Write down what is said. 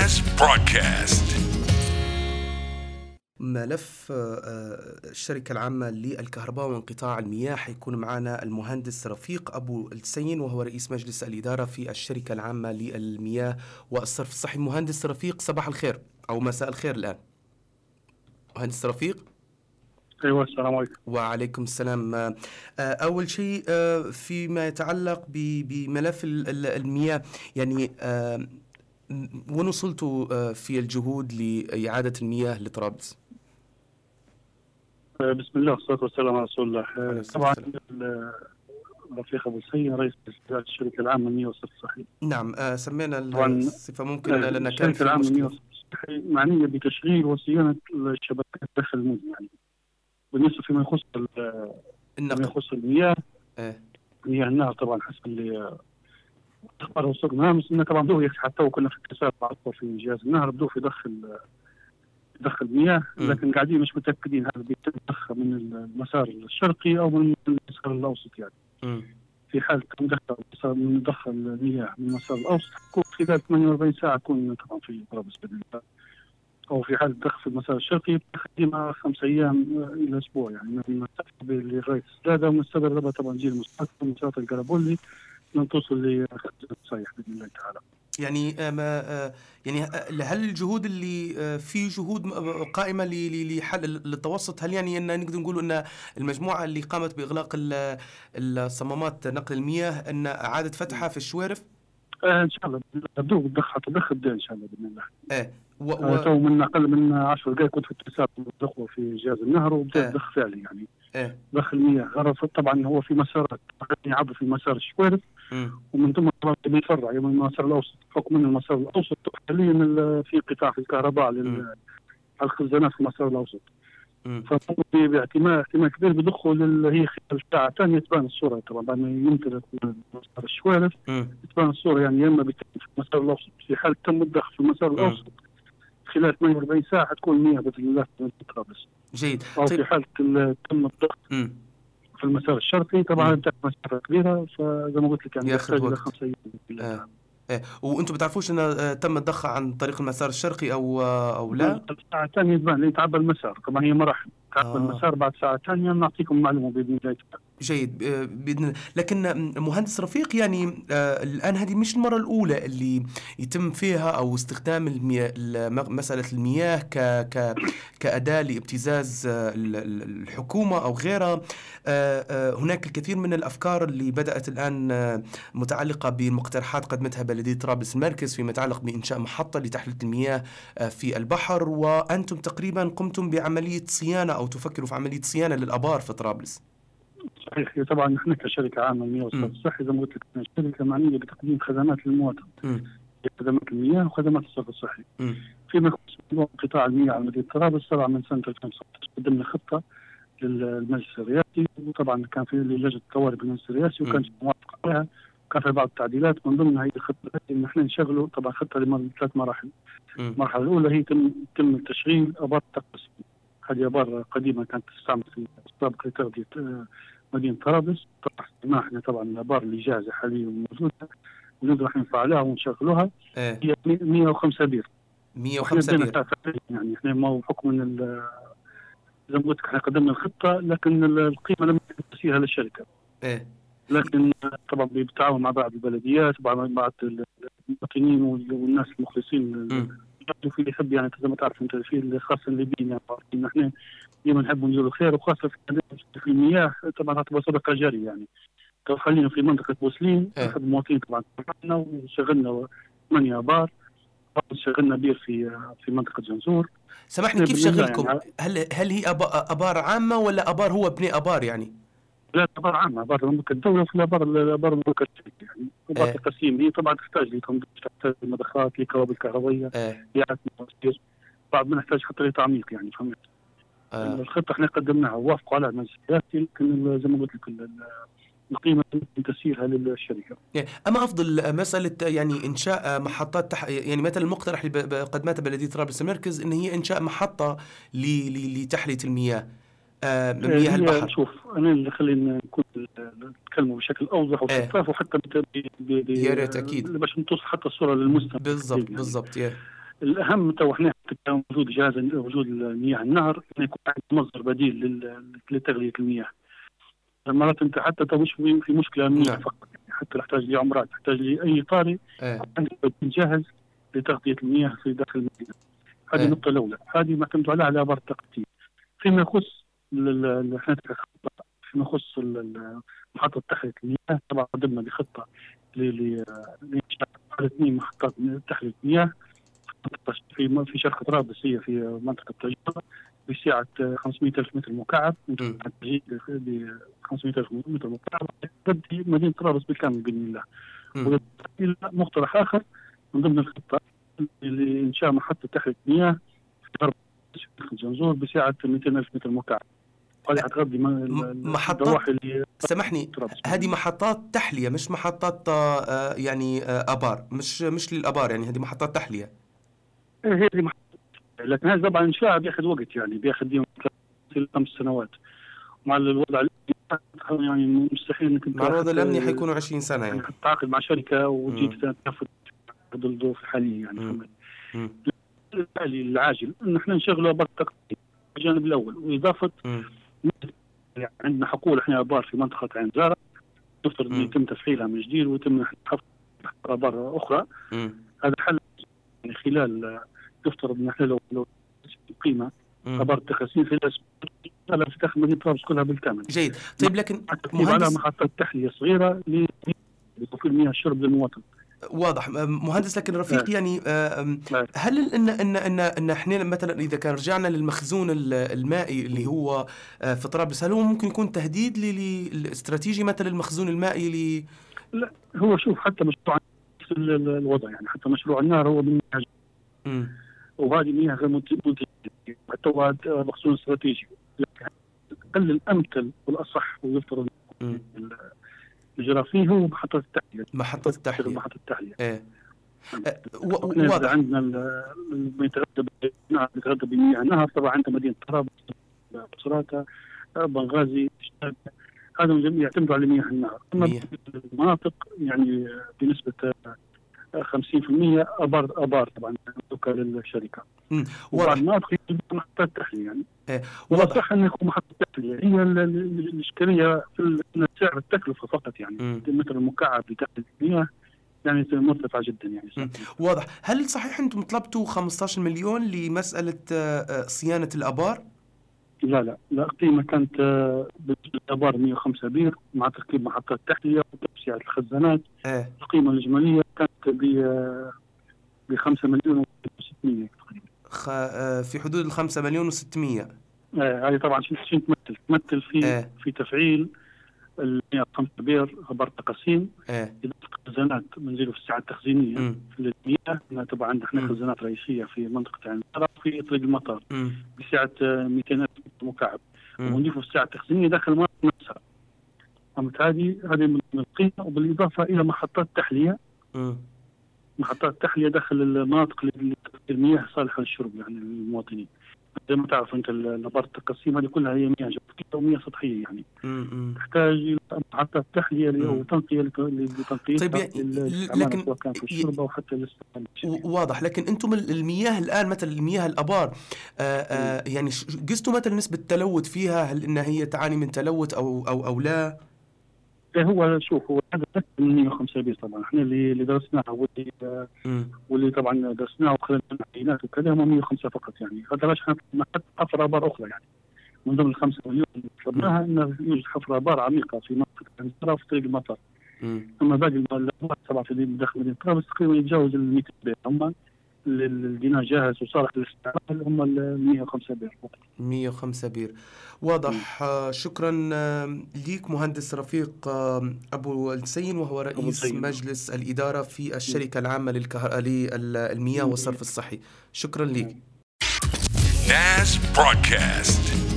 Mass Broadcast. ملف آه، الشركة العامة للكهرباء وانقطاع المياه حيكون معنا المهندس رفيق أبو السين وهو رئيس مجلس الإدارة في الشركة العامة للمياه والصرف الصحي. مهندس رفيق صباح الخير أو مساء الخير الآن. مهندس رفيق؟ أيوه السلام عليكم. وعليكم السلام. آه، آه، أول شيء آه، فيما يتعلق بملف ال- ال- المياه يعني آه، وين وصلتوا آه، في الجهود لإعادة المياه لطرابلس؟ آه، بسم الله والصلاة والسلام على رسول الله. آه، طبعا الرفيق أبو السيد رئيس إدارة الشركة العامة للمياه والصرف الصحي نعم آه، سمينا طبعاً، الصفة ممكن آه، كان في العامة للمياه والصرف الصحي معنية بتشغيل وصيانة الشبكات داخل المدن يعني بالنسبة فيما يخص ال- فيما النقل يخص المياه. آه. مياه النهر طبعا حسب اللي أخبار وصلنا بس انه طبعا بدو حتى وكنا في اتصال معطل في جهاز النهر بدو يدخل يدخل مياه. لكن قاعدين مش متأكدين هل بيتم ضخها من المسار الشرقي أو من المسار الأوسط يعني. مم. في حال تم من دخل المياه من المسار الأوسط تكون خلال 48 ساعة تكون طبعا في طرابلس باذن الله. أو في حال دخل في المسار الشرقي تقريبا خمس أيام إلى أسبوع يعني. من لغايه السدادة ومستمر طبعا جيل المستقبل مسارات القرابولي. لن توصل لصيح بإذن الله تعالى. يعني آه، ما آه، يعني آه، هل الجهود اللي آه، في جهود ل- لحل للتوسط هل يعني أن نقدر نقول أن المجموعة اللي قامت بإغلاق ال- الصمامات نقل المياه أن اعادة فتحها في الشوارف؟ آه إن شاء الله بدو بالضخ تضخ إن شاء الله بإذن الله. إيه و, آه. تو من أقل من 10 دقائق كنت في اتصال في جهاز النهر وبدا آه. ضخ فعلي يعني إيه. ضخ المياه غرف طبعا هو في مسارات يعبر في مسار الشوارف مم. ومن ثم طبعا بيتفرع. من المسار الأوسط حكم من المسار الأوسط حاليا ال- في قطاع في الكهرباء لل- الخزانات في المسار الأوسط. مم. فممكن باحتمال احتمال كبير بيضخوا لل- هي خلال ساعة ثانية تبان الصورة. طبعا بعد ما يمتلك مسار الشوارف. تبان الصورة يعني يا إما في المسار الأوسط في حال تم الضخ في المسار. الأوسط خلال 48 ساعة حتكون مياه بإذن الله في طرابلس جيد أو في طيب حال ال- تم الضغط. في المسار الشرقي طبعا. تحت مسافة كبيرة فزي ما قلت لك يعني ياخذ يحتاج إلى وقت. خمس أيام آه. إيه وأنتم بتعرفوش انه آه، تم الضخ عن طريق المسار الشرقي أو آه، أو لا؟ ساعة ثانية يبان لين تعبى المسار طبعا هي مراحل تعبى آه. المسار بعد ساعة ثانية نعطيكم معلومة بإذن الله تعالى جيد آه، بإذن الله. لكن مهندس رفيق يعني آه، الآن هذه مش المرة الأولى اللي يتم فيها أو استخدام المياه الم- مسألة المياه ك ك كأداة لابتزاز آه، ال- ال- الحكومة أو غيرها. هناك الكثير من الأفكار اللي بدأت الآن متعلقة بمقترحات قدمتها بلديه طرابلس المركز فيما يتعلق بإنشاء محطة لتحليه المياه في البحر. وأنتم تقريبا قمتم بعملية صيانة أو تفكروا في عملية صيانة للأبار في طرابلس. صحيح هي طبعا نحن كشركة عامة المياه والصرف. الصحي زي ما قلت لك إحنا شركة معنية بتقديم خدمات للمواطن. خدمات المياه وخدمات الصرف الصحي. فيما يخص قطاع المياه على مدينة طرابلس طبعا من سنة 2019 قدمنا خطة للمجلس الرئاسي وطبعا كان في لجنة الطوارئ بالمجلس الرئاسي وكان مم. موافق عليها كان في بعض التعديلات من ضمنها هي الخطة إن إحنا نشغله طبعا خطة لثلاث مراحل مم. المرحلة الأولى هي تم تم تشغيل آبار التقصي هذه آبار قديمة كانت تستعمل في السابق لتغذية مدينة طرابلس. طبعا إحنا طبعا الآبار اللي جاهزة حاليا وموجودة ونقدر إحنا نفعلها ونشغلوها. إيه. هي 105 بير. 105 إحنا بير. يعني إحنا ما هو بحكم إن زي ما قلت لك إحنا قدمنا الخطة لكن ال- القيمة لم يتم تسييرها للشركة. إيه. لكن طبعا بالتعاون مع بعض البلديات ومع بعض المواطنين وال- والناس المخلصين. في اللي يحب يعني زي ما تعرف أنت في اللي خاصة الليبيين يعني إحنا ديما نحب نديروا الخير وخاصة في المياه طبعا تعتبر صدقه جاريه يعني تو خلينا في منطقة بوسليم إيه. احد المواطنين طبعا تبعنا وشغلنا ثمانية ابار شغلنا بير في في منطقة جنزور سامحني كيف بالله شغلكم؟ يعني. هل هل هي أبار عامة ولا أبار هو بني أبار يعني؟ لا أبار عامة أبار مملكه الدولة وفي الأبار الأبار المملكه الشركة يعني أبار إيه. التقسيم هي طبعا تحتاج تحتاج لمضخات لكوابل كهربائية مواسير بعد ما نحتاج حتى لتعميق يعني فهمت آه. الخطة إحنا قدمناها ووافقوا عليها المجلس الرئاسي لكن زي ما قلت لك ال- ال- القيمة تسييرها للشركة. يعني أما أفضل مسألة يعني إنشاء محطات تح... يعني مثلا المقترح اللي قدمته بلدية طرابلس المركز إن هي إنشاء محطة ل... ل... لتحلية المياه آه مياه هي البحر شوف أنا اللي خلينا نكون نتكلموا بشكل أوضح إيه. وشفاف وحتى بت- ب- ب- يا ريت أكيد. باش نوصل حتى الصورة للمستمع بالضبط. بالضبط يا الأهم تو إحنا وجود جهاز وجود مياه النهر انه يكون عندنا مصدر بديل لتغليه المياه. مرات أنت حتى مش في مشكلة من نعم. فقط يعني حتى تحتاج لعمرات تحتاج لأي طاري إيه. عندك بديل جاهز لتغطيه المياه في داخل المدينة. هذه إيه. النقطة الأولى. هذه معتمد عليها على ابار التقطيع فيما يخص إحنا فيما يخص محطة تحليه المياه طبعا قدمنا بخطه ل- ل- لإنشاء اثنين محطات تحليه مياه في في شركة طرابلس هي في منطقة تجاره بسعة 500 ألف متر مكعب ب 500 ألف متر مكعب تبدي مدينة طرابلس بالكامل بإذن الله. إلى مقترح آخر من ضمن الخطة لانشاء محطه تحليه مياه في غرب الجنزور بسعة 200 ألف متر مكعب. هذه محطات- سامحني هذه محطات تحلية مش محطات آه، يعني آه، أبار. مش مش للأبار يعني هذه محطات تحلية. محطة. لكن هذا طبعا انشاء بياخذ وقت يعني بياخذ يوم ثلاث خمس سنوات مع الوضع يعني مستحيل إنك مع الوضع الأمني حيكونوا 20 سنة يعني تتعاقد مع شركة مم. وتجي تاخذ الظروف الحالية يعني. التالي العاجل إن إحنا نشغله تقطيع الجانب الأول وإضافة. يعني عندنا حقول إحنا ابار في منطقة عين زارة نفترض يتم تفعيلها من جديد ويتم حفر ابار أخرى مم. هذا حل خلال يفترض إن إحنا لو لو قيمة مم. ابار التخزين خلال لا تستخدم مدينه طرابلس كلها بالكامل. جيد. طيب لكن التركيب على مهندس محطات تحليه صغيره لتوفير مياه الشرب للمواطن. واضح. مهندس لكن رفيق يعني آه، أم، نعم. هل إن إن إن إن إحنا مثلا إذا كان رجعنا للمخزون ال- المائي اللي هو آه، في طرابلس هل هو ممكن يكون تهديد ل- ل- الاستراتيجي مثلا المخزون المائي ل هو شوف حتى مشروع نفس ال- ال- الوضع يعني. حتى مشروع النار هو من مياه. وهذه مياه غير منتجه حتى هو مخزون استراتيجي. الحل الأمثل والأصح ويفترض. الجرى فيه هو محطه التحلية. محطة التحلية. محطة التحلية. إيه. و- إحنا واضح. عندنا ال- اللي يتغذى بالنهر يتغذى بمياه النهر طبعا عندنا مدينة طرابلس بصراته بنغازي. هذا يعتمدوا على مياه النهر أما. المناطق يعني بنسبة آه، 50% ابار أبار طبعا مملوكه للشركة. وبعض المناطق محطات تحليه يعني إيه. ولا واضح صح انه يكون محطه تحليه هي ال- ال- الإشكالية في سعر التكلفه فقط يعني. المتر المكعب لتحليه المياه يعني مرتفع جدا يعني مم. واضح هل صحيح أنتم طلبتوا 15 مليون لمسألة آه، آه، صيانة الأبار لا لا لا القيمة كانت آه، بالابار 105 بير مع تركيب محطات تحلية وتوسيع الخزانات إيه القيمة الإجمالية كانت ب آه، ب 5 مليون و 600 تقريبا خ... آه، في حدود ال 5 مليون و600 آه، هذه طبعا شو تمثل؟ تمثل في إيه. في تفعيل ال 105 بير ابار تقاسيم إيه إضافة خزانات منزله في الساعة التخزينية مم. للمياه لأن طبعا عندنا إحنا. خزانات رئيسية في منطقة عين في طريق المطار مم. بسعة آه، 200 ألف مكعب. ونضيفه في الساعة التخزينية داخل المناطق نفسها. قامت هذه هذه من القيمة وبالإضافة إلى محطات تحلية مم. محطات تحلية داخل المناطق اللي المياه صالحة للشرب يعني للمواطنين. زي ما تعرف أنت الأبار التقسيم هذه كلها هي مياه جوفية ومياه سطحية يعني مم. تحتاج إلى محطات تحلية مم. وتنقية لت- لتنقيتها طيب يعني- لكن- في الشرب أو حتى الاستعمال واضح لكن أنتم ال- المياه الآن مثلا المياه الأبار آه آه يعني قستوا مثلا نسبة تلوث فيها هل إنها هي تعاني من تلوث أو أو أو لا؟ إيه هو شوف هو هذا أكثر من 105 بير طبعا. إحنا اللي اللي درسناها واللي. واللي طبعا درسناه وخلال العينات وكذا هم 105 فقط يعني. هذا إحنا حتى حفر أبار أخرى يعني. من ضمن الخمسة مليون اللي طلبناها إنه يوجد حفر أبار عميقة في منطقة الهضبة في طريق المطار. أما باقي الابار سبعة في داخل مدينه طرابلس تقريبا يتجاوز ال 200 بير هم اللي البناء جاهز وصالح للاستعمال هم ال 105 بير. فقط 105 بير. واضح. آه شكرا آه ليك مهندس رفيق آه أبو السين وهو رئيس السين. مجلس الإدارة في الشركة العامة للكهر... للمياه والصرف الصحي. شكرا ليك. NAS broadcast.